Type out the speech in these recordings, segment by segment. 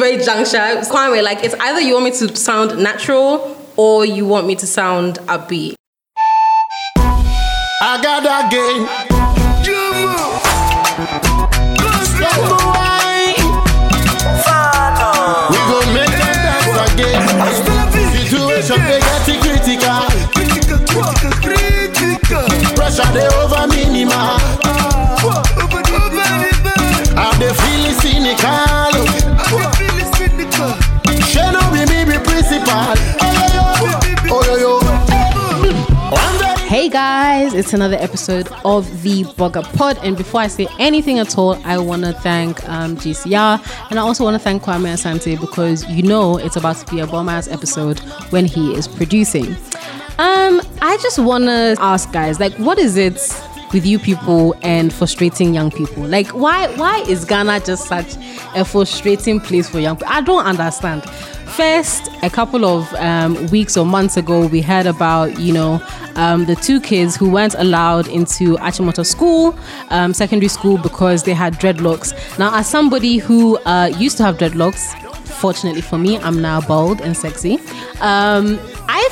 very juncture. Kwame, like it's either you want me to sound natural or you want me to sound upbeat. I got that game. We gon' make them dance again. Critical. Pressure they. I they feeling cynical. Hey guys, it's another episode of the Burger Pod. And before I say anything at all, I want to thank um, GCR and I also want to thank Kwame Asante because you know it's about to be a bomb ass episode when he is producing. Um, I just want to ask guys, like, what is it with you people and frustrating young people? Like, why why is Ghana just such a frustrating place for young people? I don't understand. First, a couple of um, weeks or months ago, we heard about you know um, the two kids who weren't allowed into Achimota School, um, secondary school, because they had dreadlocks. Now, as somebody who uh, used to have dreadlocks, fortunately for me, I'm now bald and sexy. Um,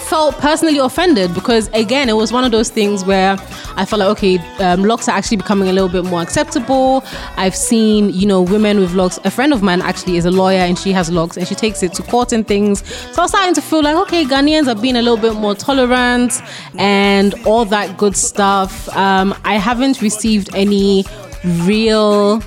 felt personally offended because, again, it was one of those things where I felt like, okay, um, locks are actually becoming a little bit more acceptable. I've seen, you know, women with locks. A friend of mine actually is a lawyer and she has locks and she takes it to court and things. So I was starting to feel like, okay, Ghanaians are being a little bit more tolerant and all that good stuff. Um, I haven't received any real,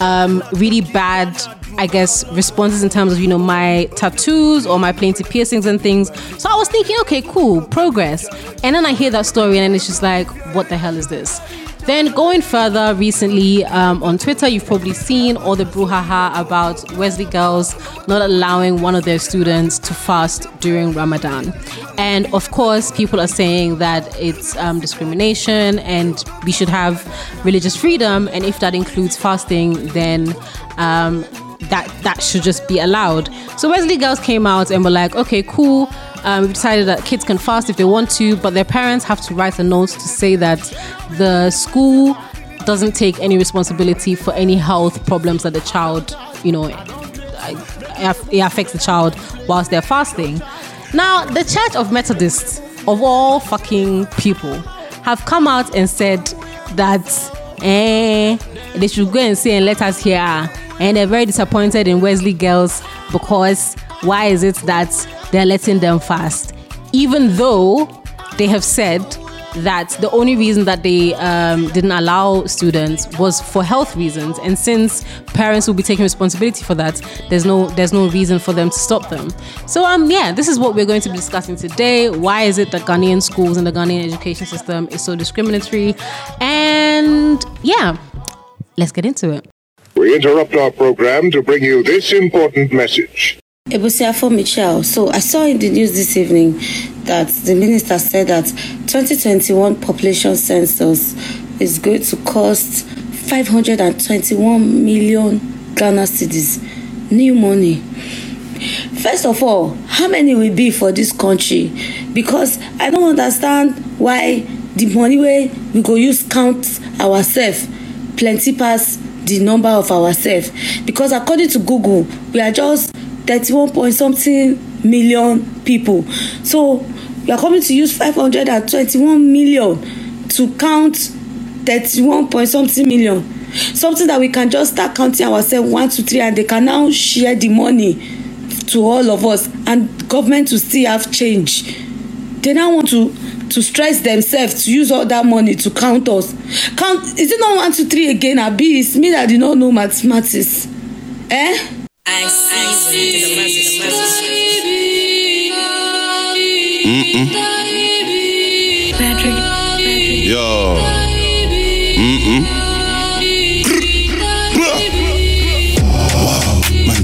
um, really bad I guess responses in terms of you know my tattoos or my plain piercings and things. So I was thinking, okay, cool, progress. And then I hear that story, and it's just like, what the hell is this? Then going further, recently um, on Twitter, you've probably seen all the brouhaha about Wesley girls not allowing one of their students to fast during Ramadan. And of course, people are saying that it's um, discrimination and we should have religious freedom. And if that includes fasting, then um, that that should just be allowed. So Wesley girls came out and were like, okay, cool. Um, we've decided that kids can fast if they want to, but their parents have to write a note to say that the school doesn't take any responsibility for any health problems that the child, you know, it affects the child whilst they're fasting. Now, the Church of Methodists, of all fucking people, have come out and said that eh, they should go and say and let us hear and they're very disappointed in Wesley girls because why is it that they're letting them fast? Even though they have said that the only reason that they um, didn't allow students was for health reasons, and since parents will be taking responsibility for that, there's no there's no reason for them to stop them. So um yeah, this is what we're going to be discussing today. Why is it that Ghanaian schools and the Ghanaian education system is so discriminatory? And yeah, let's get into it. We interrupt our program to bring you this important message. Ebusiafo Michelle. So I saw in the news this evening that the minister said that 2021 population census is going to cost 521 million Ghana cedis. New money. First of all, how many will be for this country? Because I don't understand why the money wey we go use count ourselves plenty pass the number of ourselves. Because according to google we are just thirty-one point something million people. So we are coming to use five hundred and twenty-one million to count thirty-one point something million. Something that we can just start counting ourselves one two three and they can now share the money to all of us. And government will still have change. They now want to to stress themselves to use all that money to count us count is it not one two three again abi it's me that did not know mathematics eh. I see. Yo. Mm-mm.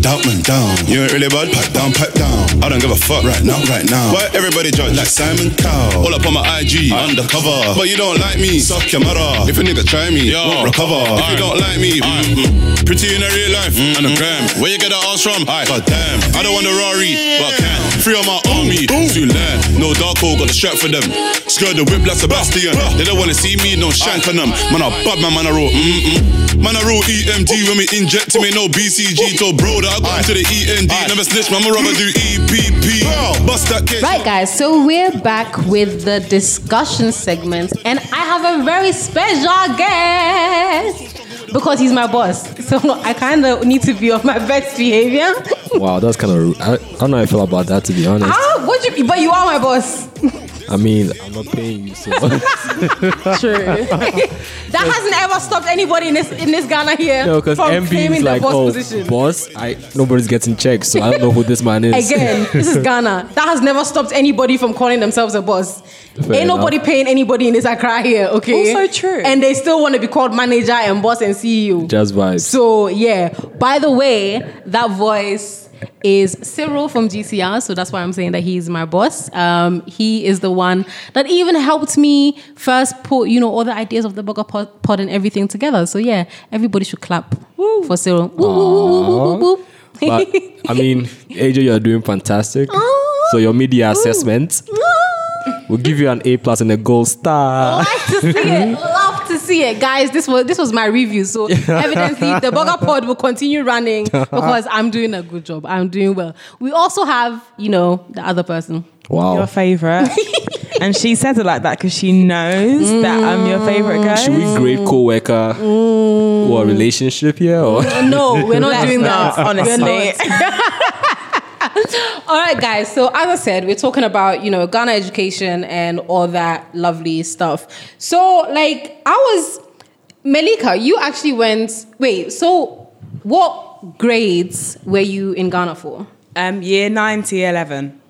Down, man down. You ain't really bad. Pipe down, pipe down. I don't give a fuck right now, right now. Why everybody judge like Simon Cowell? All up on my IG, undercover. But you don't like me, suck your mother. If a nigga try me, Yo. won't recover. If you don't like me, mm, mm, pretty in a real life mm, and a mm. gram. Where you get that ass from? I, God damn. I don't want the Rari, but I can. Free on my army, too late. No dark hole, got the strap for them. Skirt the whip like Sebastian. They don't wanna see me, no shank on them. Man, I bad man, man, I roll. Mm-mm. Man, I roll EMD when we inject him, ain't no BCG. Told bro that I got into the END. Never snitch, man. My rubber do EPP. Bust that case. Right, guys, so we're back with the discussion segment, and I have a very special guest because he's my boss. So I kind of need to be on my best behavior. Wow, that's kind of. I, I don't know how I feel about that to be honest. ah, what you? But you are my boss. I mean, I'm not paying you, so much. True. that hasn't ever stopped anybody in this in this Ghana here no, because from MB claiming is the like, boss oh, position. boss, I nobody's getting checks, so I don't know who this man is. Again, this is Ghana. That has never stopped anybody from calling themselves a boss. Fair Ain't nobody paying anybody in this Accra here, okay? Also true. And they still want to be called manager and boss and CEO. Just vibes. So yeah. By the way, that voice is Cyril from GCR, so that's why I'm saying that he's my boss. Um, he is the one that even helped me first put, you know, all the ideas of the Burger pod, pod and everything together. So yeah, everybody should clap for Cyril. Woo, woo, woo. but I mean, AJ, you're doing fantastic. Oh. So your media assessment, we'll give you an A plus and a gold star. like to see it. Love to see it, guys. This was this was my review. So evidently, the Burger Pod will continue running because I'm doing a good job. I'm doing well. We also have, you know, the other person. Wow. Your favorite. and she says it like that because she knows that I'm your mm. favorite girl. Should we grade mm. co-worker or relationship here? Or No, we're not Let's doing not, that. honestly. All right, guys. So as I said, we're talking about you know Ghana education and all that lovely stuff. So like I was Melika, you actually went. Wait, so what grades were you in Ghana for? Um, year 9 to year 11.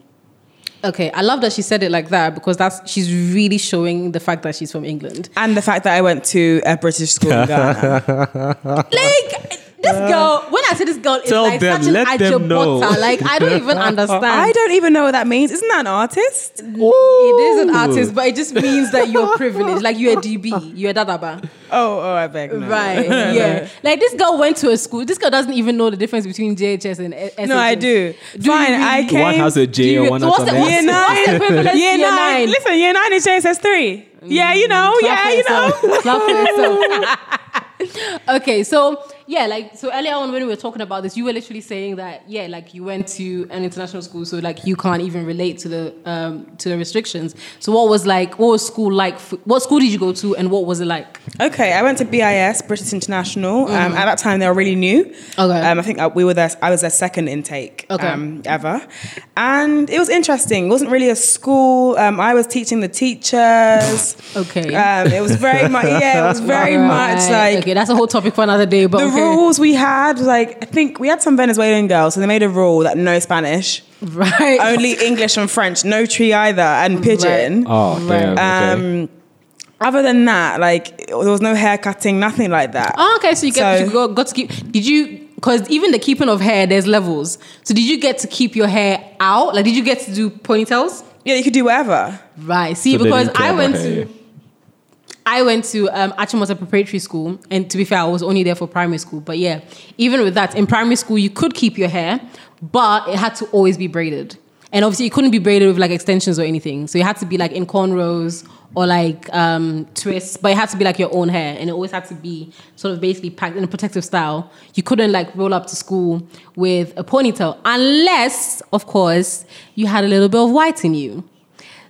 Okay, I love that she said it like that because that's she's really showing the fact that she's from England. And the fact that I went to a British school in Ghana. Like this girl, when I say this girl is Tell like them, such an let them know. ajabota, like I don't even understand. I don't even know what that means. Isn't that an artist? It is an artist, but it just means that you're privileged. Like you're a DB, you're a dadaba. Oh, oh, I beg. No. Right. Yeah. Like this girl went to a school. This girl doesn't even know the difference between JHS and SHS. No, I do. Do you Fine, I really? came. one has a J Do you- and one so has what's an the- S. Year What's nine. the equivalent to year year nine. nine? Listen, year nine is JSS three. Yeah, you mm, know. Clap Yeah, for you know. yourself. Clap for yourself. okay, so yeah, like so earlier on when we were talking about this, you were literally saying that yeah, like you went to an international school, so like you can't even relate to the um to the restrictions. So what was like what was school like? For, what school did you go to, and what was it like? Okay, I went to BIS, British International. Um, at that time, they were really new. Mm-hmm. Okay. Um, I think uh, we were there. I was their second intake. Okay. Um, ever, and it was interesting. It wasn't really a school. Um, I was teaching the teachers. Okay. Um, it was very much. Yeah, it was very much like okay, that's a whole topic for another day. But. Rules we had. Like I think we had some Venezuelan girls, so they made a rule that no Spanish, right? only English and French, no Twi either, and pidgin. Oh, damn. Okay. Um, other than that, like there was no hair cutting, nothing like that. Oh, okay, so you get So- you got, got to keep. Did you? Because even the keeping of hair, there's levels. So did you get to keep your hair out? Like, did you get to do ponytails? Yeah, you could do whatever. Right. See, So because I went about to. I went to um, Achimota Preparatory School, and to be fair, I was only there for primary school. But yeah, even with that, in primary school, you could keep your hair, but it had to always be braided. And obviously, it couldn't be braided with like extensions or anything. So it had to be like in cornrows or like um, twists, but it had to be like your own hair, and it always had to be sort of basically packed in a protective style. You couldn't like roll up to school with a ponytail, unless, of course, you had a little bit of white in you.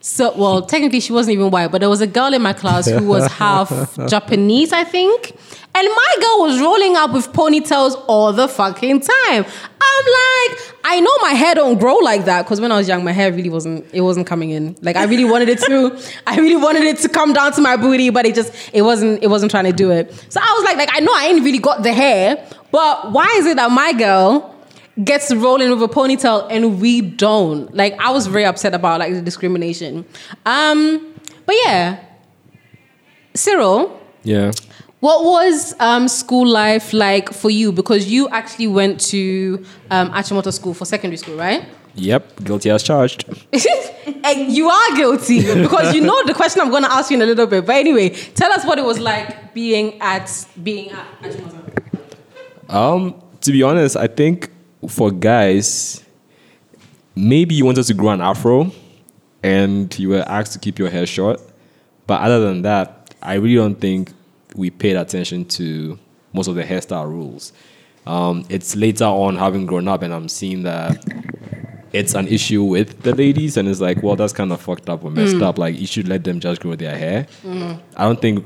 So, well, technically she wasn't even white, but there was a girl in my class who was half Japanese, I think. And my girl was rolling up with ponytails all the fucking time. I'm like, I know my hair don't grow like that because when I was young, my hair really wasn't, it wasn't coming in. Like I really wanted it to, I really wanted it to come down to my booty, but it just, it wasn't, it wasn't trying to do it. So I was like, like I know I ain't really got the hair, but why is it that my girl gets rolling roll with a ponytail and we don't. Like I was very upset about like the discrimination. Um, but yeah, Cyril, Yeah. what was um, school life like for you? Because you actually went to um, Achimota School for secondary school, right? Yep. Guilty as charged. and you are guilty because you know the question I'm going to ask you in a little bit. But anyway, tell us what it was like being at being at Achimota. Um, to be honest, I think for guys, maybe you wanted to grow an afro and you were asked to keep your hair short. But other than that, I really don't think we paid attention to most of the hairstyle rules. Um, it's later on having grown up and I'm seeing that it's an issue with the ladies and it's like, well, that's kind of fucked up or messed Mm. up. Like you should let them just grow their hair. I don't think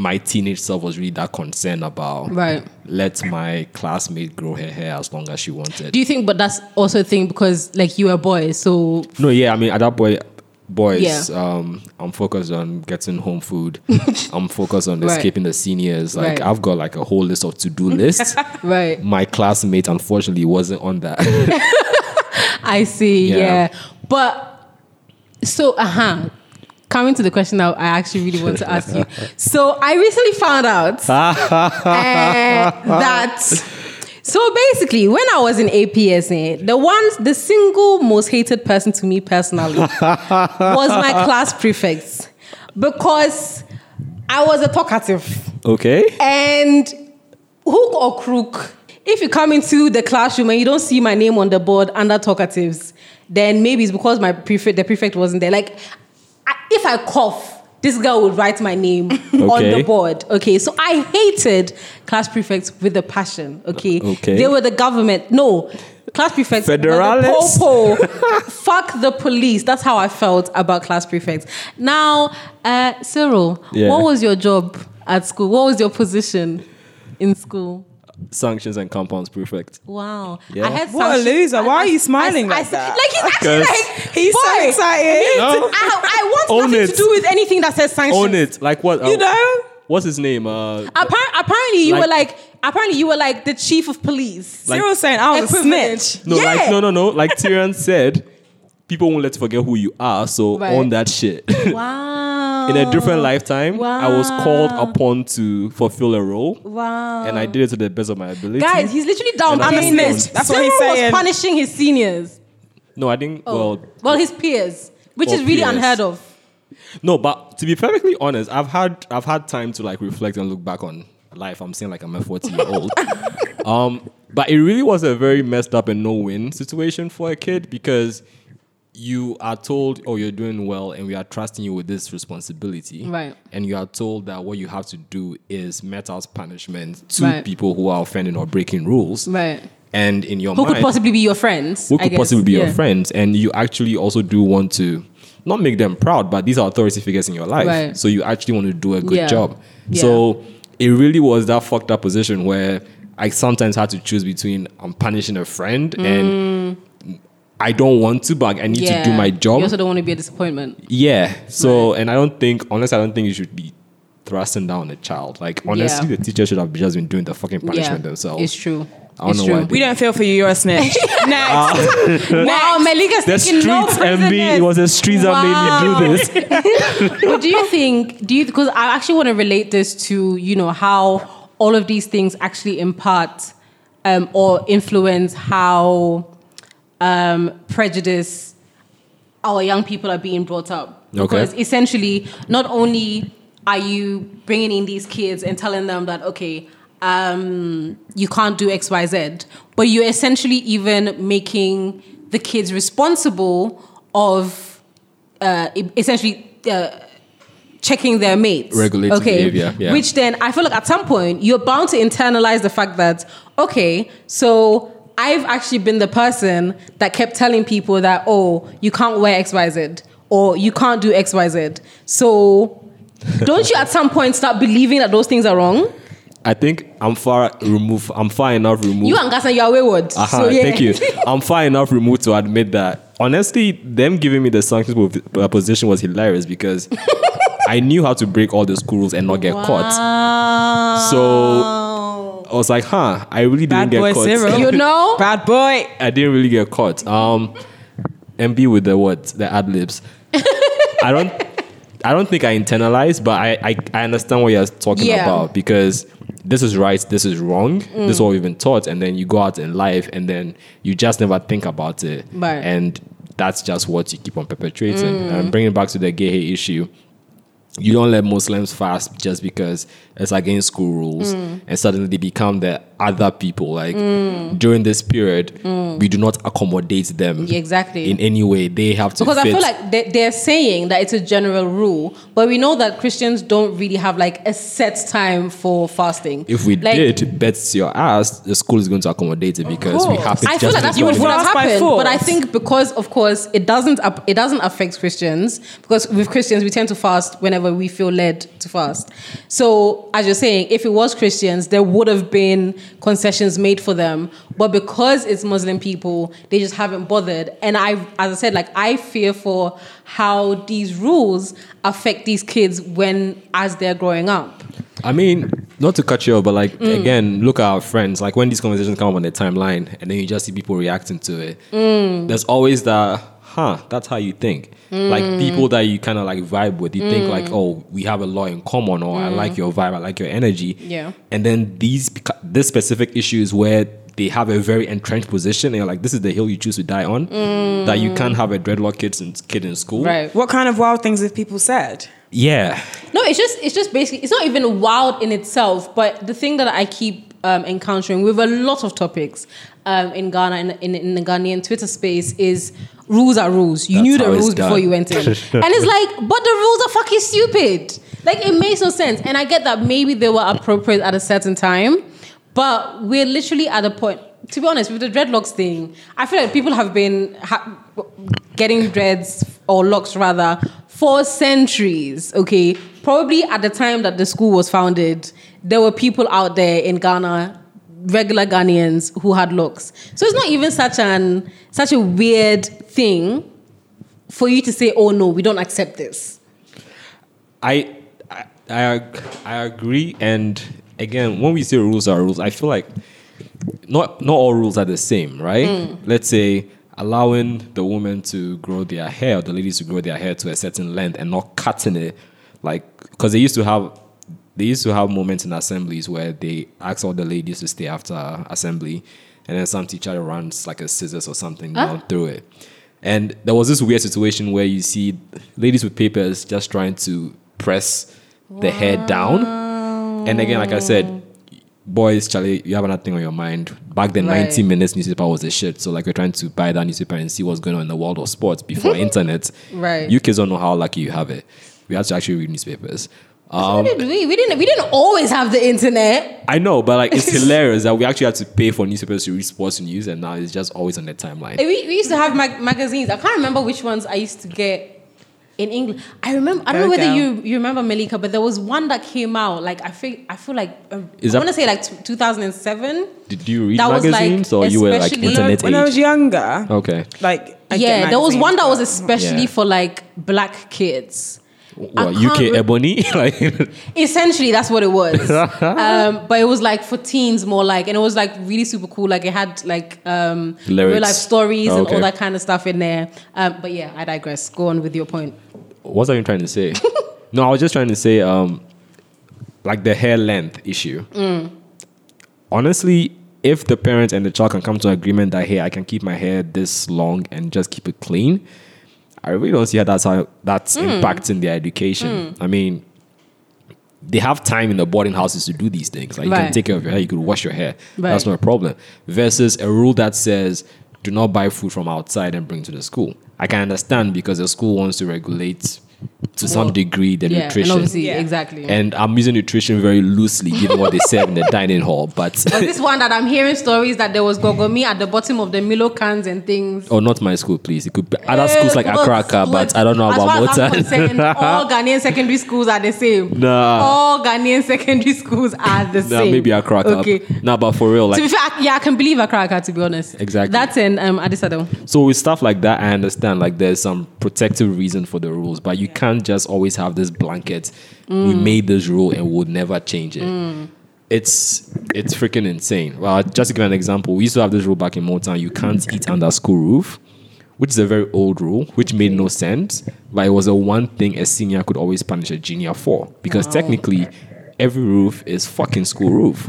my teenage self was really that concerned about Right. let my classmate grow her hair as long as she wanted. Do you think? But that's also a thing because like you were boys, so no, yeah, I mean at that point boys, Yeah. um, I'm focused on getting home food. I'm focused on Right. escaping the seniors. Like Right. I've got like a whole list of to-do lists. right. my classmate unfortunately wasn't on that. I see. Yeah. Yeah. But so, uh huh. Coming to the question that I actually really want to ask you. So I recently found out uh, that. So basically, when I was in APSA, the one, the single most hated person to me personally was my class prefect because I was a talkative. okay. And hook or crook, if you come into the classroom and you don't see my name on the board under talkatives, then maybe it's because my prefect, the prefect wasn't there. Like, if I cough, this girl would write my name on the board. Okay, so I hated class prefects with a passion. Okay, Okay. they were the government. No. Class prefects were the Federalists? popo. Fuck the police. That's how I felt about class prefects. Now, uh, Cyril, Yeah. what was your job at school? What was your position in school? Sanctions and compounds prefect. Wow. Yeah. I had What a loser. Why I- are you smiling I- like I- that? Like he's actually like he's so excited. No. I, I want Own nothing it. to do with anything that says sanctions. Own it. Like what? You uh, know? What's his name? Uh, Appar- apparently, you Like- were like apparently you were like the chief of police. Like- Cyril's saying I was a Equivalent. snitch. no, Yeah. like no, no, no. Like Tyrion said, people won't let you forget who you are. So Right. own that shit. Wow. In a different lifetime, I was called upon to fulfill a role, Wow. and I did it to the best of my ability. Guys, he's literally down. I I'm a think snitch. it's- That's what he's Cyril saying. was punishing his seniors. no, I didn't. Oh. Well, well, his peers, which Or is really peers. unheard of. No, but to be perfectly honest, I've had I've had time to like reflect and look back on life. I'm saying like I'm a 40 year old. um, but it really was a very messed up and no win situation for a kid because you are told, oh, you're doing well, and we are trusting you with this responsibility. Right. And you are told that what you have to do is met out punishment to Right. people who are offending or breaking rules. Right. And in your Who mind, could possibly be your friends? who I could guess. possibly be Yeah. your friends and you actually also do want to not make them proud but these are authority figures in your life Right. so you actually want to do a good Yeah. job Yeah. so it really was that fucked up position where i sometimes had to choose between i'm punishing a friend and mm. I don't want to but i need to do my job. You also don't want to be a disappointment. yeah so and i don't think honestly i don't think you should be thrusting down a child like honestly Yeah. the teacher should have just been doing the fucking punishment yeah, themselves It's true. I don't it's know true. why We don't feel for you. You're a snitch. Next. Wow, Melika's the taking no streets envy it was the streets that made me do this but do you think do you because i actually want to relate this to you know how all of these things actually impart um, or influence how um, prejudice our young people are being brought up Okay. because essentially not only are you bringing in these kids and telling them that okay um, you can't do xyz but you're essentially even making the kids responsible of uh, essentially uh, checking their mates. Regulating behavior, yeah. Which then I feel like at some point you're bound to internalize the fact that, okay, so I've actually been the person that kept telling people that, oh, you can't wear XYZ or you can't do XYZ. So don't you at some point start believing that those things are wrong? I think I'm far removed. I'm far enough removed. You and Gassan, you are wayward. Aha, so, yeah. Thank you. I'm far enough removed to admit that. Honestly, them giving me the sanctions uh, position was hilarious because I knew how to break all the school rules and not get caught. So I was like, huh, I really didn't Bad get boy caught. Cyril. You know? Bad boy. I didn't really get caught. Um, MB with the what? The ad libs. I don't. I don't think I internalized, but I, I, I understand what you're talking Yeah. about because this is right, this is wrong, this is what we've been taught, and then you go out in life and then you just never think about it, Right. and that's just what you keep on perpetuating. And bringing it back to the gay hate issue, you don't let Muslims fast just because it's against school rules, Mm. and suddenly they become the other people. Like during this period, we do not accommodate them Mm. Exactly. in any way. They have to because I feel like they, they're saying that it's a general rule, but we know that Christians don't really have like a set time for fasting. if we Like, did bets your ass, the school is going to accommodate it because we have to I feel like to that's what would have happened, but I think because, of course, it doesn't it doesn't affect Christians because with Christians we tend to fast whenever we feel led to fast. So, as you're saying, if it was Christians, there would have been concessions made for them, but because it's Muslim people, they just haven't bothered. And I, as I said, like I fear for how these rules affect these kids when as they're growing up. I mean, not to cut you off, but like Mm. again, look at our friends. Like when these conversations come up on the timeline, and then you just see people reacting to it. Mm. There's always that, huh? That's how you think. Like Mm. people that you kind of like vibe with. You think like, oh, we have a lot in common, or I like your vibe, I like your energy. Mm. Yeah. And then these this specific issues where they have a very entrenched position, and you're like, this is the hill you choose to die on. That you can't have a dreadlock kids in, kid in school. Right. What kind of wild things have people said? Yeah. No, it's just it's just basically it's not even wild in itself, but the thing that I keep um, encountering with a lot of topics um, in Ghana in, in, in the Ghanaian Twitter space is rules are rules. You That's knew the rules before you went in, and it's like, but the rules are fucking stupid. Like it makes no sense, and I get that maybe they were appropriate at a certain time, but we're literally at a point. To be honest, with the dreadlocks thing, I feel like people have been ha- getting dreads or locks rather for centuries. Okay, probably at the time that the school was founded, there were people out there in Ghana, regular Ghanaians who had locks. So it's not even such an such a weird thing for you to say, "Oh no, we don't accept this." I, I I I agree. And again, when we say rules are rules, I feel like not not all rules are the same, right? Mm. Let's say allowing the women to grow their hair, or the ladies to grow their hair to a certain length, and not cutting it, like because they used to have. They used to have moments in assemblies where they ask all the ladies to stay after assembly, and then some teacher runs like a scissors or something down through it. And there was this weird situation where you see ladies with papers just trying to press the hair down. And again, like I said, boys, Charlie, you have another thing on your mind. Back then, Right. 90 minutes newspaper was the shit. So like we're trying to buy that newspaper and see what's going on in the world of sports before internet. Right. You kids don't know how lucky you have it. We had to actually read newspapers. Um, we, we, we didn't we didn't always have the internet. I know, but like it's hilarious that we actually had to pay for newspapers to read sports news, and now it's just always on the timeline. We, we used to have mag- magazines. I can't remember which ones I used to get in England. I remember. I don't know whether you you remember Melika, but there was one that came out. Like I feel I feel like um, Is I want to say like t- 2007. Did you read That was, like, magazines or you were like especially- internet when I was younger, okay. like I'd yeah, there was one that was especially Yeah. for like black kids. What, UK re- Ebony? like Essentially, that's what it was. um, but it was like for teens more like, and it was like really super cool. Like it had like um, real life stories Oh, and all that kind of stuff in there. Um, but yeah, I digress. Go on with your point. what was I even trying to say? no, I was just trying to say, um, like the hair length issue. Mm. Honestly, if the parent and the child can come to an agreement that hey, I can keep my hair this long and just keep it clean, I really don't see how that's how that's Mm. impacting their education. I mean, they have time in the boarding houses to do these things. Like you can take care of your hair, you could wash your hair. That's not a problem. Versus a rule that says do not buy food from outside and bring to the school. I can understand because the school wants to regulate to some Well, degree the yeah, nutrition. and obviously, Yeah. exactly. And I'm using nutrition very loosely given what they said in the dining hall. But Was this one that I'm hearing stories that there was gogomi at the bottom of the Milo cans and things? oh not my school, please. It could be other Eh, schools like look, Akraka, but look, I don't know as about far as I'm Motan. all Ghanaian secondary schools are the same. Nah. All Ghanaian secondary schools are the Nah, same. maybe Akraka. Okay. Nah, but for real, to like be fair, I- yeah, I can believe Accra, to be honest. Exactly. That's in um, Addis Ababa. So with stuff like that, I understand like there's some protective reason for the rules, but you can't just always have this blanket. We mm. made this rule and would never change it. Mm. It's it's freaking insane. Well, just to give an example, we used to have this rule back in Motown: you can't eat under school roof, which is a very old rule, which made no sense. But it was the one thing a senior could always punish a junior for, because oh. technically, every roof is fucking school roof.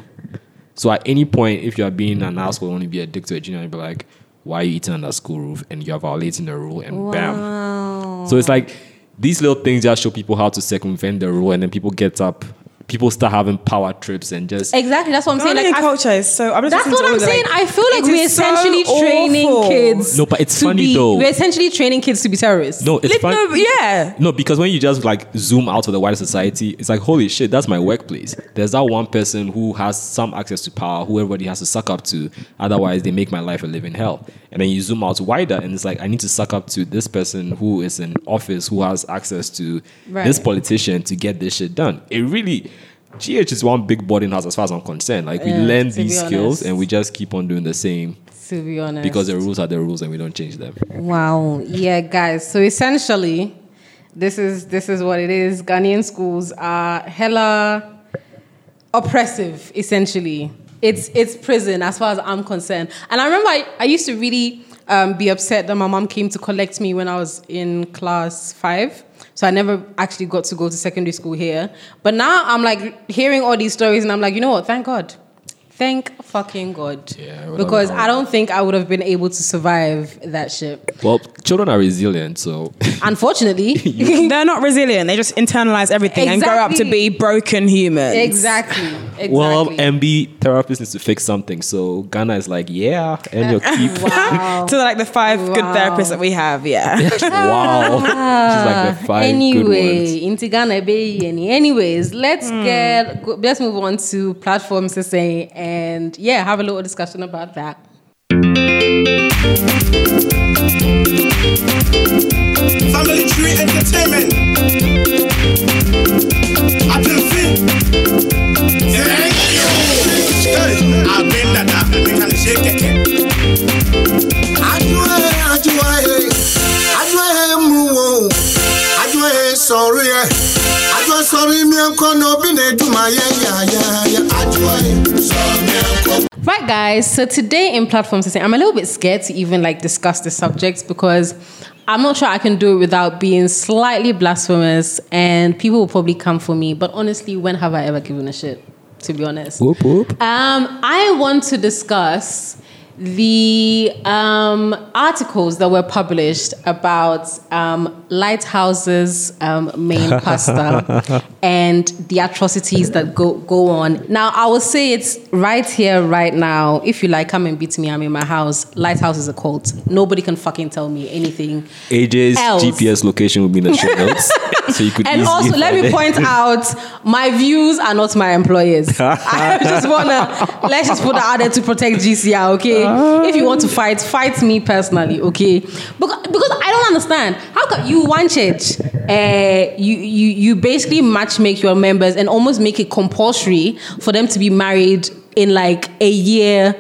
So at any point, if you are being an asshole, only be a dick to a junior, you'd be like, why are you eating under school roof? And you're violating the rule and bam. So it's like these little things just show people how to circumvent the rule, and then people get up. People start having power trips and just Exactly. That's what I'm saying. Ghanaian Like, I- culture is so. I'm just that's what I'm saying. like, I feel like we're is so essentially training awful. kids. No, but it's funny be, though. We're essentially training kids to be terrorists. no, it's Lit- fun. no, yeah. No, because when you just like zoom out of the wider society, it's like holy shit, that's my workplace. There's that one person who has some access to power, who everybody has to suck up to. Otherwise, they make my life a living hell. And then you zoom out wider, and it's like I need to suck up to this person who is in office, who has access to Right. this politician to get this shit done. It really. GH is one big boarding house as far as I'm concerned. Like we Yeah, learn these skills and we just keep on doing the same To be honest. because the rules are the rules and we don't change them. Wow. Yeah, guys. So essentially, this is this is what it is. Ghanaian schools are hella oppressive, essentially. It's it's prison as far as I'm concerned. And I remember I, I used to really um, be upset that my mom came to collect me when I was in class five. So I never actually got to go to secondary school here. But now I'm like hearing all these stories and I'm like, you know what? Thank God. Thank fucking God. Yeah, well, because I'm- don't think I would have been able to survive that shit. Well, children are resilient, so Unfortunately. They're not resilient. They just internalize everything and grow up to be broken humans. exactly. Exactly. Well, MB therapist needs to fix something. So Ghana is like, yeah, and your keep. wow. To like the five good therapists that we have, yeah. wow. She's like the five good anyway, ones. into Ghana, be any. Anyways, let's Hmm. get let's move on to platforms to say and yeah, have a little discussion about that. Family Tree Entertainment. Guys. So today in platforms to say, I'm a little bit scared to even like discuss the subject because I'm not sure I can do it without being slightly blasphemous, and people will probably come for me. But honestly, when have I ever given a shit? To be honest. Whoop, whoop. Um, I want to discuss the um, articles that were published about um, Lighthouse's um, main pastor and the atrocities that go, go on. Now, I will say it's right here, right now. If you like, come and beat me. I'm in my house. Lighthouse is a cult. Nobody can fucking tell me anything. AJ's else. GPS location will be in the show notes. so you could And also, let me it. point out, my views are not my employers. I just wanna let's just put that out there to protect GCR, okay? If you want to fight, fight me personally, okay? Because, because I don't understand how come you one church, uh, you you you basically match make your members and almost make it compulsory for them to be married in like a year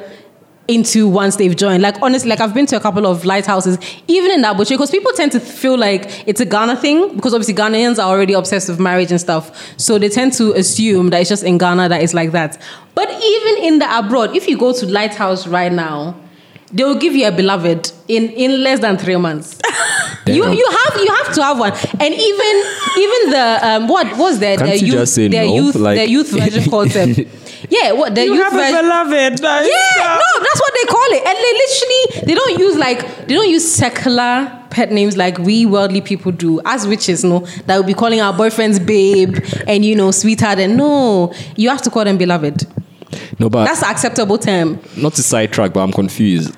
into once they've joined. Like honestly, like I've been to a couple of lighthouses, even in Abuja, because people tend to feel like it's a Ghana thing because obviously Ghanaians are already obsessed with marriage and stuff. So they tend to assume that it's just in Ghana that it's like that. But even in the abroad, if you go to lighthouse right now, they will give you a beloved in in less than three months. You, you have you have to have one, and even even the um what was there Can't their you youth just say their no? youth Like- their youth version concept. Yeah, what the You youth have a version. beloved. That is Yeah, so- no, that's what they call it. And they literally they don't use like they don't use secular pet names like we worldly people do as witches, no, that will be calling our boyfriends babe and you know sweetheart and no, you have to call them beloved. No, but That's the acceptable term. not to sidetrack, but I'm confused.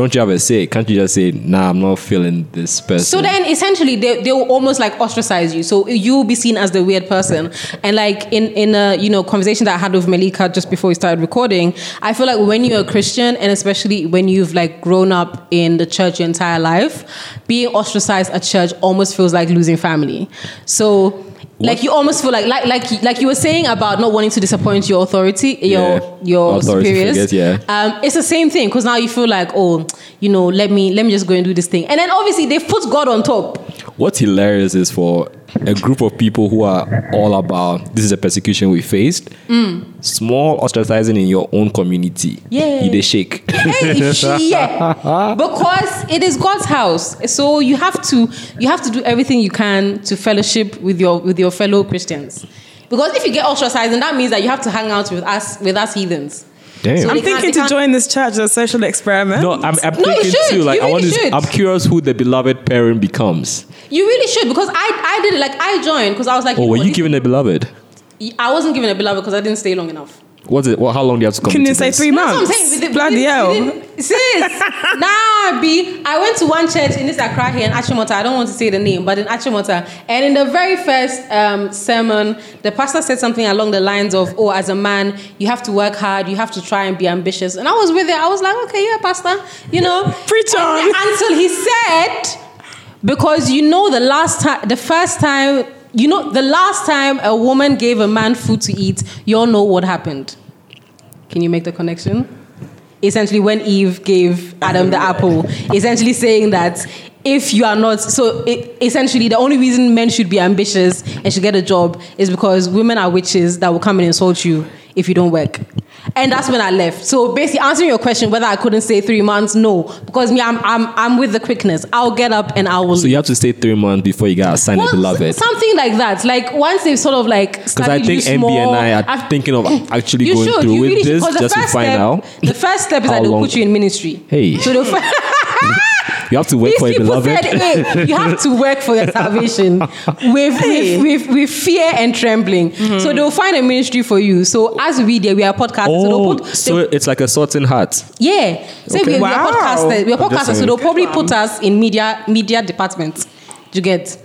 Don't you have a say? Can't you just say, nah, I'm not feeling this person? So then essentially they they will almost like ostracize you. So you'll be seen as the weird person. And like in in a you know conversation that I had with Melika just before we started recording, I feel like when you're a Christian and especially when you've like grown up in the church your entire life, being ostracized at church almost feels like losing family. So like you almost feel like like like like you were saying about not wanting to disappoint your authority, your Yeah. your Authority superiors. figures, yeah. Um, it's the same thing because now you feel like, oh, you know, let me let me just go and do this thing, and then obviously they've put God on top. What's hilarious is for a group of people who are all about this is a persecution we faced, small ostracizing in your own community. Mm. Yeah. They shake. Hey, yeah, because it is God's house, so you have to you have to do everything you can to fellowship with your with your fellow Christians. Because if you get ostracized, then that means that you have to hang out with us with us heathens. Damn. So I'm thinking to join this church as a social experiment. No, I'm, I'm No, thinking should. too. Like, You I want to. I'm curious who the beloved parent becomes. You really should because I I did it like I joined because I was like, Oh, know were what, you this- given a beloved? I wasn't given a beloved because I didn't stay long enough. What's it? Well, how long do you have to come? Can you say this? three That's what I'm months? saying. Within- Bloody within- hell. within- Sis, nah, B. I went to one church in this Accra here in Achimota. I don't want to say the name, but in Achimota. And in the very first um, sermon, the pastor said something along the lines of, "Oh, as a man, you have to work hard. You have to try and be ambitious." And I was with it. I was like, "Okay, yeah, pastor. You know, Preach on. Until he said, because you know, the last time, the first time. You know, the last time a woman gave a man food to eat, you all know what happened. Can you make the connection? Essentially, when Eve gave Adam the apple, essentially saying that if you are not, so it, essentially, the only reason men should be ambitious and should get a job is because women are witches that will come and insult you if you don't work. And that's when I left. So basically, answering your question whether I couldn't stay three months, no, because me, I'm I'm I'm with the quickness. I'll get up and I will. So you have to stay three months before you get assigned a Well, beloved. Something like that. Like once they've sort of like Because I think MB and I are I've- thinking of actually going should, through with really this just to find step, out. The first step is that they'll long- put you in ministry. Hey. So the fir- You have to wait These for a people beloved. said, hey, you have to work for your salvation with, with, with, with fear and trembling. Mm-hmm. So they'll find a ministry for you. So as we there, we are podcasters. so oh, put, so they- it's like a sorting hat. yeah. So Okay. we, we are podcasters. We are I'm podcasters. So they'll probably put us in media media department. Do you get?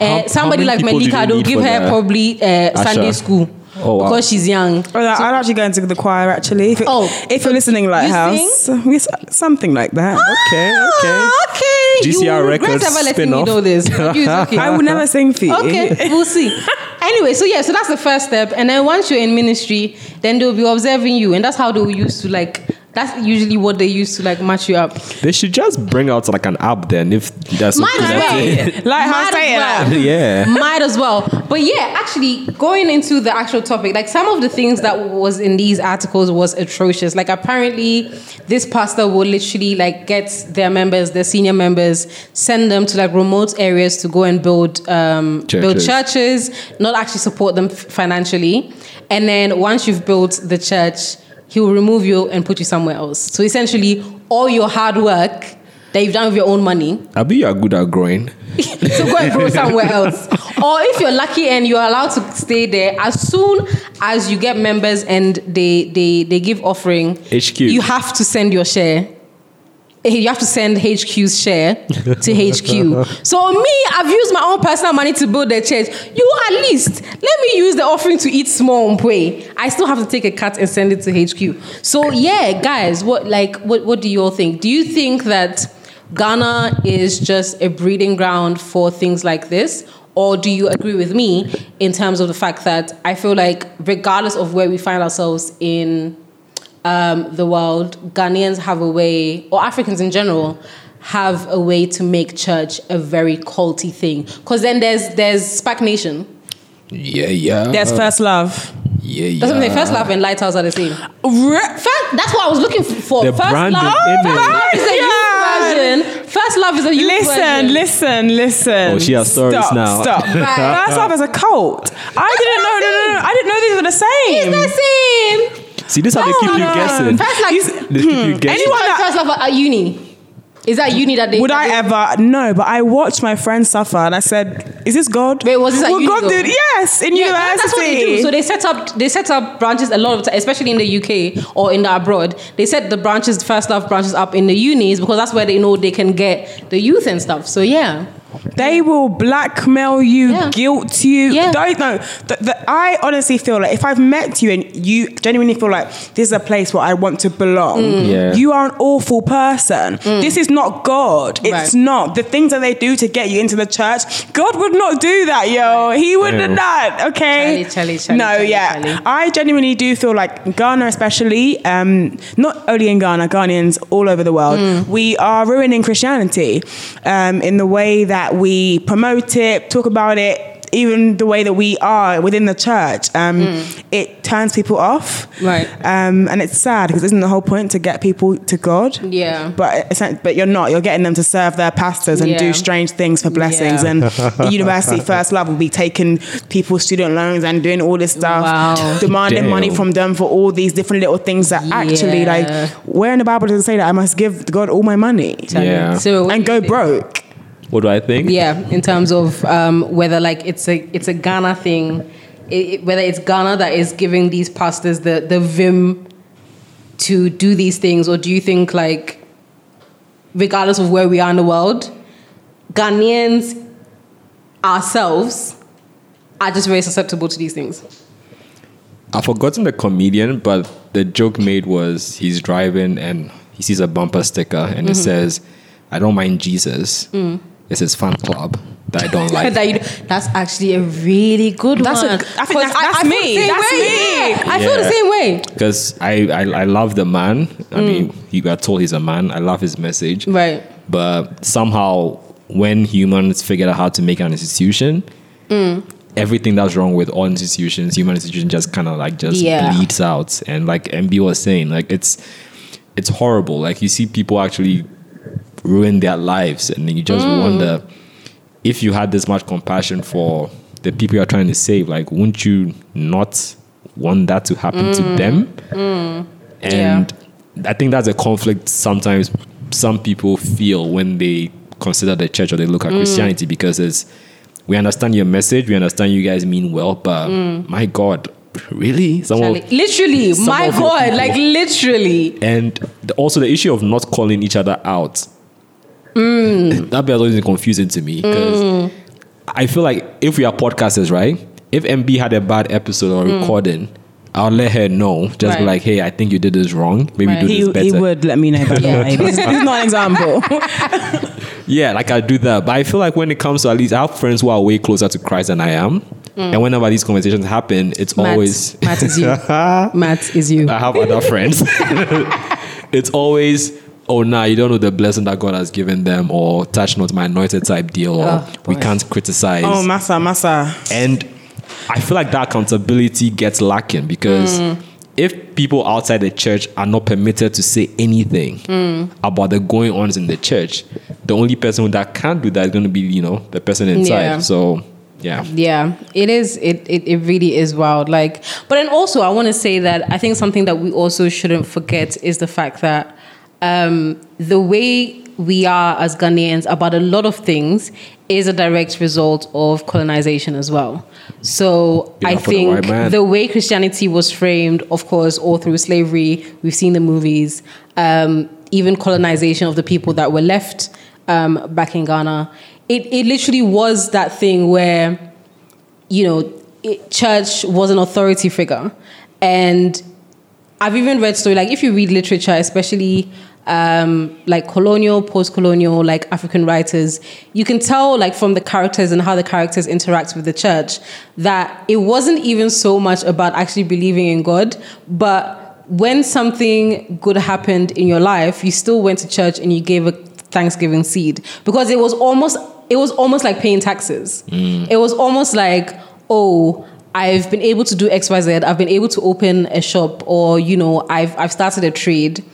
Uh, How- how somebody many like people do Melika, they'll give her the probably uh, Sunday school. Oh, wow. Because she's young. Oh, that- I'd actually go into the choir actually. If, Oh, if you're listening, Lighthouse, yes, something like that. Okay, okay. Ah, okay. GCR you Records ever letting me spin-off. know this. You- okay. I will never sing for you. Okay, we'll see. Anyway, so yeah, so that's the first step, and then once you're in ministry, then they'll be observing you, and that's how they will use to like. That's usually what they use to like match you up. They should just bring out like an app then if that's Might as well. Say as well. Yeah. Might as well. But yeah, actually, going into the actual topic, like some of the things that was in these articles was atrocious. Like apparently, this pastor will literally like get their members, their senior members, send them to like remote areas to go and build um, build Churches. churches, not actually support them financially, and then once you've built the church, he will remove you and put you somewhere else. So essentially, all your hard work that you've done with your own money I bet you are good at growing. so go and grow somewhere else. Or if you're lucky and you're allowed to stay there, as soon as you get members and they they they give offering, HQ. you have to send your share. You have to send HQ's share to HQ. So me, I've used my own personal money to build the church. You at least let me use the offering to eat small and pray. I still have to take a cut and send it to HQ. So yeah, guys, what like what what do you all think? Do you think that Ghana is just a breeding ground for things like this? Or do you agree with me in terms of the fact that I feel like, regardless of where we find ourselves in um, the world, Ghanaians have a way, or Africans in general, have a way to make church a very culty thing. Because then there's there's SPAC Nation. Yeah, yeah. There's first love. yeah, yeah. That's what they First Love and Lighthouse are the same. First, that's what I was looking for. The First brand Love, and image. First Love is a Yeah. youth version. First Love is a youth Listen, version. listen, listen. Oh, she has stories stop, now. Stop. Right. First love is a cult. I didn't know. No, no, no. I didn't know these were the same. It's the same. See, this is how they keep you no. guessing. First Love. They keep you hmm. guessing. Anyone that- First Love at uni. Is that uni that they? Would I they- ever? No, but I watched my friend suffer, and I said, "Is this God?" Wait, was this at Well, uni God though? did. Yes, in Yeah, university. that's what they do. So they set up they set up branches a lot of time, especially in the UK or in the abroad. They set the branches, first love branches up in the unis because that's where they know they can get the youth and stuff. So yeah. They will blackmail you, Yeah. guilt you. Yeah. Don't know. The, the, I honestly feel like if I've met you and you genuinely feel like this is a place where I want to belong, Mm. Yeah. you are an awful person. This is not God. It's Right. not. The things that they do to get you into the church, God would not do that, yo. He would Yeah. not. Okay. Charlie, Charlie, Charlie, no, Charlie, yeah. Charlie. I genuinely do feel like Ghana, especially, um, not only in Ghana, Ghanaians all over the world, Mm. we are ruining Christianity um, in the way that we promote it, talk about it. even the way that we are within the church, um, Mm. it turns people off. Right. Um, and it's sad because isn't the whole point to get people to God? Yeah. But but you're not. You're getting them to serve their pastors and Yeah. do strange things for blessings. Yeah. And the university first love will be taking people's student loans and doing all this stuff, Wow. demanding Damn. money from them for all these different little things that actually, like, where in the Bible does it say that I must give God all my money Yeah. So and do you go think? broke? What do I think? Yeah, in terms of um, whether like it's a it's a Ghana thing, it, it- whether it's Ghana that is giving these pastors the the vim to do these things, or do you think like, regardless of where we are in the world, Ghanaians ourselves are just very susceptible to these things? I've forgotten the comedian, but the joke made was he's driving and he sees a bumper sticker and Mm-hmm. it says, "I don't mind Jesus." It's his fan club that I don't like. Mm. That you- that's actually a really good That's one. I think 'Cause that's- that's feel me. the same That's way. me. Yeah, I feel the same way. because I, I I love the man. I Mm. mean, you got told he's a man. I love his message. Right. But somehow, when humans figured out how to make an institution, Mm. everything that's wrong with all institutions, human institutions, just kind of like just Yeah. bleeds out. And like MB was saying, like it's it's horrible. Like you see people actually ruin their lives, and then you just Mm. wonder if you had this much compassion for the people you're trying to save, like wouldn't you not want that to happen to mm. them? Mm. And I think that's a conflict sometimes some people feel when they consider the church or they look at mm. Christianity because it's we understand your message, we understand you guys mean well, but my God, really? Some of- Charlie, literally, some my God, people- like literally. and the, also the issue of not calling each other out. Mm. That bit has always confusing to me because I feel like if we are podcasters, right? If MB had a bad episode or mm. recording, I'll let her know. Just be like, hey, I think you did this wrong. Maybe Right. do He, this better. he would let me know. By the Yeah. this, this is not an example. Yeah, like I do that. But I feel like when it comes to at least I have friends who are way closer to Christ than I am. Mm. And whenever these conversations happen, it's Matt, always Matt is you. Matt is you. I have other friends. it's always, oh, nah, you don't know the blessing that God has given them, or touch not my anointed type deal, or Oh, we can't criticize. oh, massa, massa. and I feel like that accountability gets lacking because Mm. if people outside the church are not permitted to say anything Mm. about the going ons in the church, the only person that can't do that is going to be, you know, the person inside. Yeah. So, yeah. Yeah, it is. It, it it really is wild. Like, but then also, I want to say that I think something that we also shouldn't forget is the fact that um, the way we are as Ghanaians about a lot of things is a direct result of colonization as well. So I for the think the way Christianity was framed, of course, all through slavery, we've seen the movies, um, even colonization of the people that were left um, back in Ghana. It, it literally was that thing where, you know, it, church was an authority figure. And I've even read story, like if you read literature, especially um, like colonial, post-colonial, like African writers, you can tell like from the characters and how the characters interact with the church that it wasn't even so much about actually believing in God, but when something good happened in your life, you still went to church and you gave a Thanksgiving seed because it was almost it was almost like paying taxes. It was almost like, oh, I've been able to do XYZ, I've been able to open a shop, or you know, I've I've started a trade.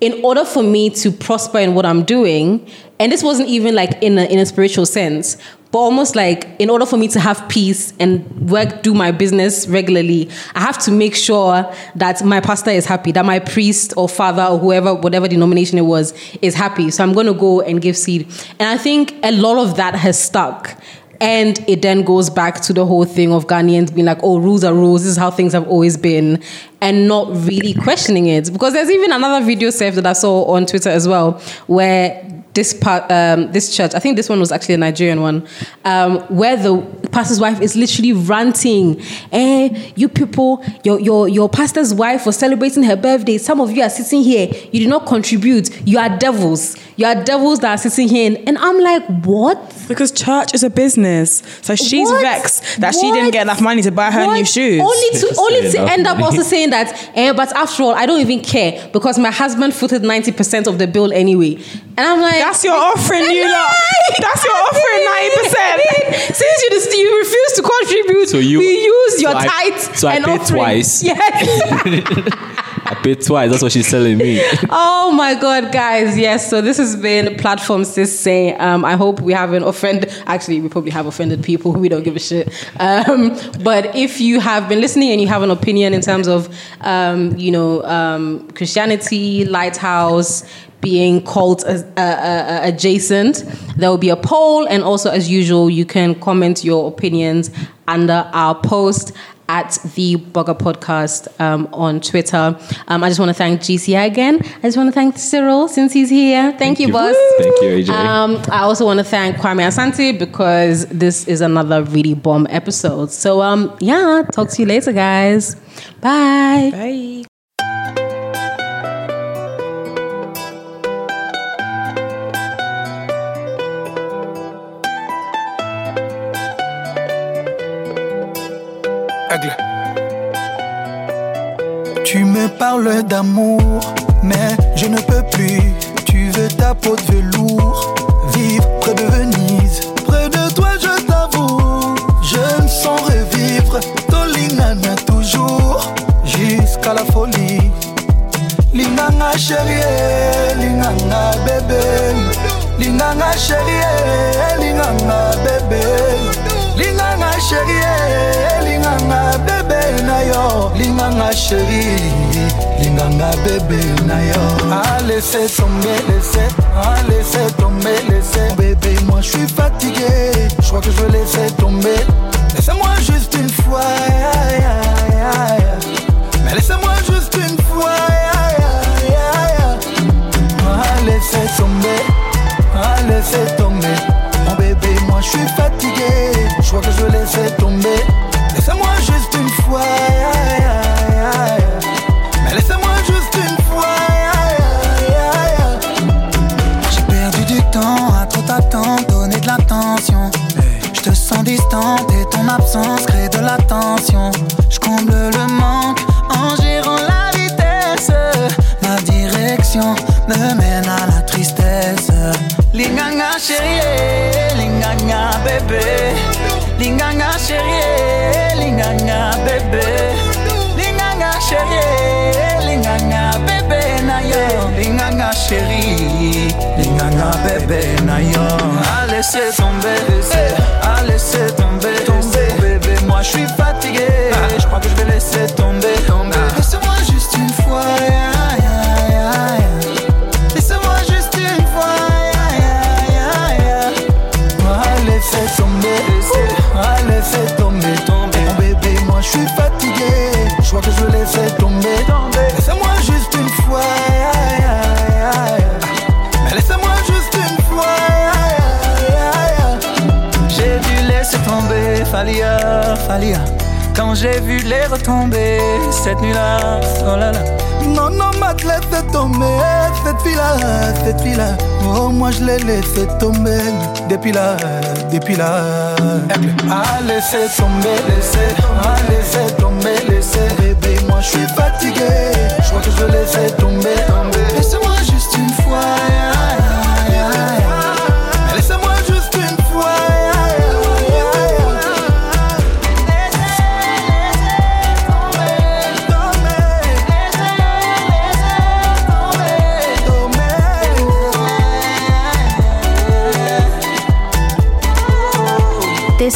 In order for me to prosper in what I'm doing, and this wasn't even like in a in a spiritual sense, but almost like in order for me to have peace and work do my business regularly i have to make sure that my pastor is happy that my priest or father or whoever whatever denomination it was is happy. So i'm going to go and give seed. And i think a lot of that has stuck and it then goes back to the whole thing of Ghanaians being like, oh, rules are rules. This is how things have always been, and not really questioning it. Because there's even another video saved that I saw on Twitter as well, where this part, um, this church, I think this one was actually a Nigerian one, um, where the pastor's wife is literally ranting, "Eh, you people, your your your pastor's wife was celebrating her birthday. Some of you are sitting here, you do not contribute. You are devils. You are devils that are sitting here." And I'm like, what? Because church is a business. So she's What? vexed that she didn't get enough money to buy her What? new shoes. Only to only to end up money. also saying that, eh, but after all, I don't even care because my husband footed 90% of the bill anyway. And I'm like, That's your offering, you lot. That's your offering, 90%. Since you, dis- you refuse to use So you- we use your so I- tithe so I and paid offering. twice. Yes. I paid twice. That's what she's telling me. oh my god, guys! Yes. So this has been platform sis saying. Um, I hope we haven't offended. Actually, we probably have offended people who we don't give a shit. Um, but if you have been listening and you have an opinion in terms of, um, you know, um, Christianity, Lighthouse being cult as, uh, uh, adjacent, there will be a poll, and also as usual, you can comment your opinions under our post at the Burger Podcast um, on Twitter. Um, I just want to thank GCR again. I just want to thank Cyril since he's here. Thank, you, you. boss. Thank you, AJ. Um, I also want to thank Kwame Asante because this is another really bomb episode. So um, yeah, talk to you later, guys. Bye. Bye. Me parles d'amour, mais je ne peux plus. Tu veux ta peau de velours, vivre près de Venise. Près de toi, je t'avoue, je me sens revivre. Tolingana toujours, jusqu'à la folie. Linganga chérie, linganga bébé. Linganga chérie, linganga bébé. Linganga chérie, linganga bébé na yo. Linganga chérie, linganga bébé na yo. Ah laissez tomber, laissez, ah laissez tomber, laissez. Bébé, moi je suis fatigué, je crois que je vais laisser tomber. Laissez-moi juste une fois, bébé na yo. Ah laissez tomber, ah laissez tomber. Bébé, moi je suis fatigué. Je crois que je vais laisser tomber, j'ai vu les retomber cette nuit-là, oh là là. Non, non, ma laissé tomber, cette fille-là, cette fille-là. Oh, moi je l'ai laissé tomber depuis là, depuis là. Ah, laissez tomber, laissez, ah, laissez tomber, laissez. Bébé, moi je suis fatigué, je crois que je vais laisser tomber, tomber.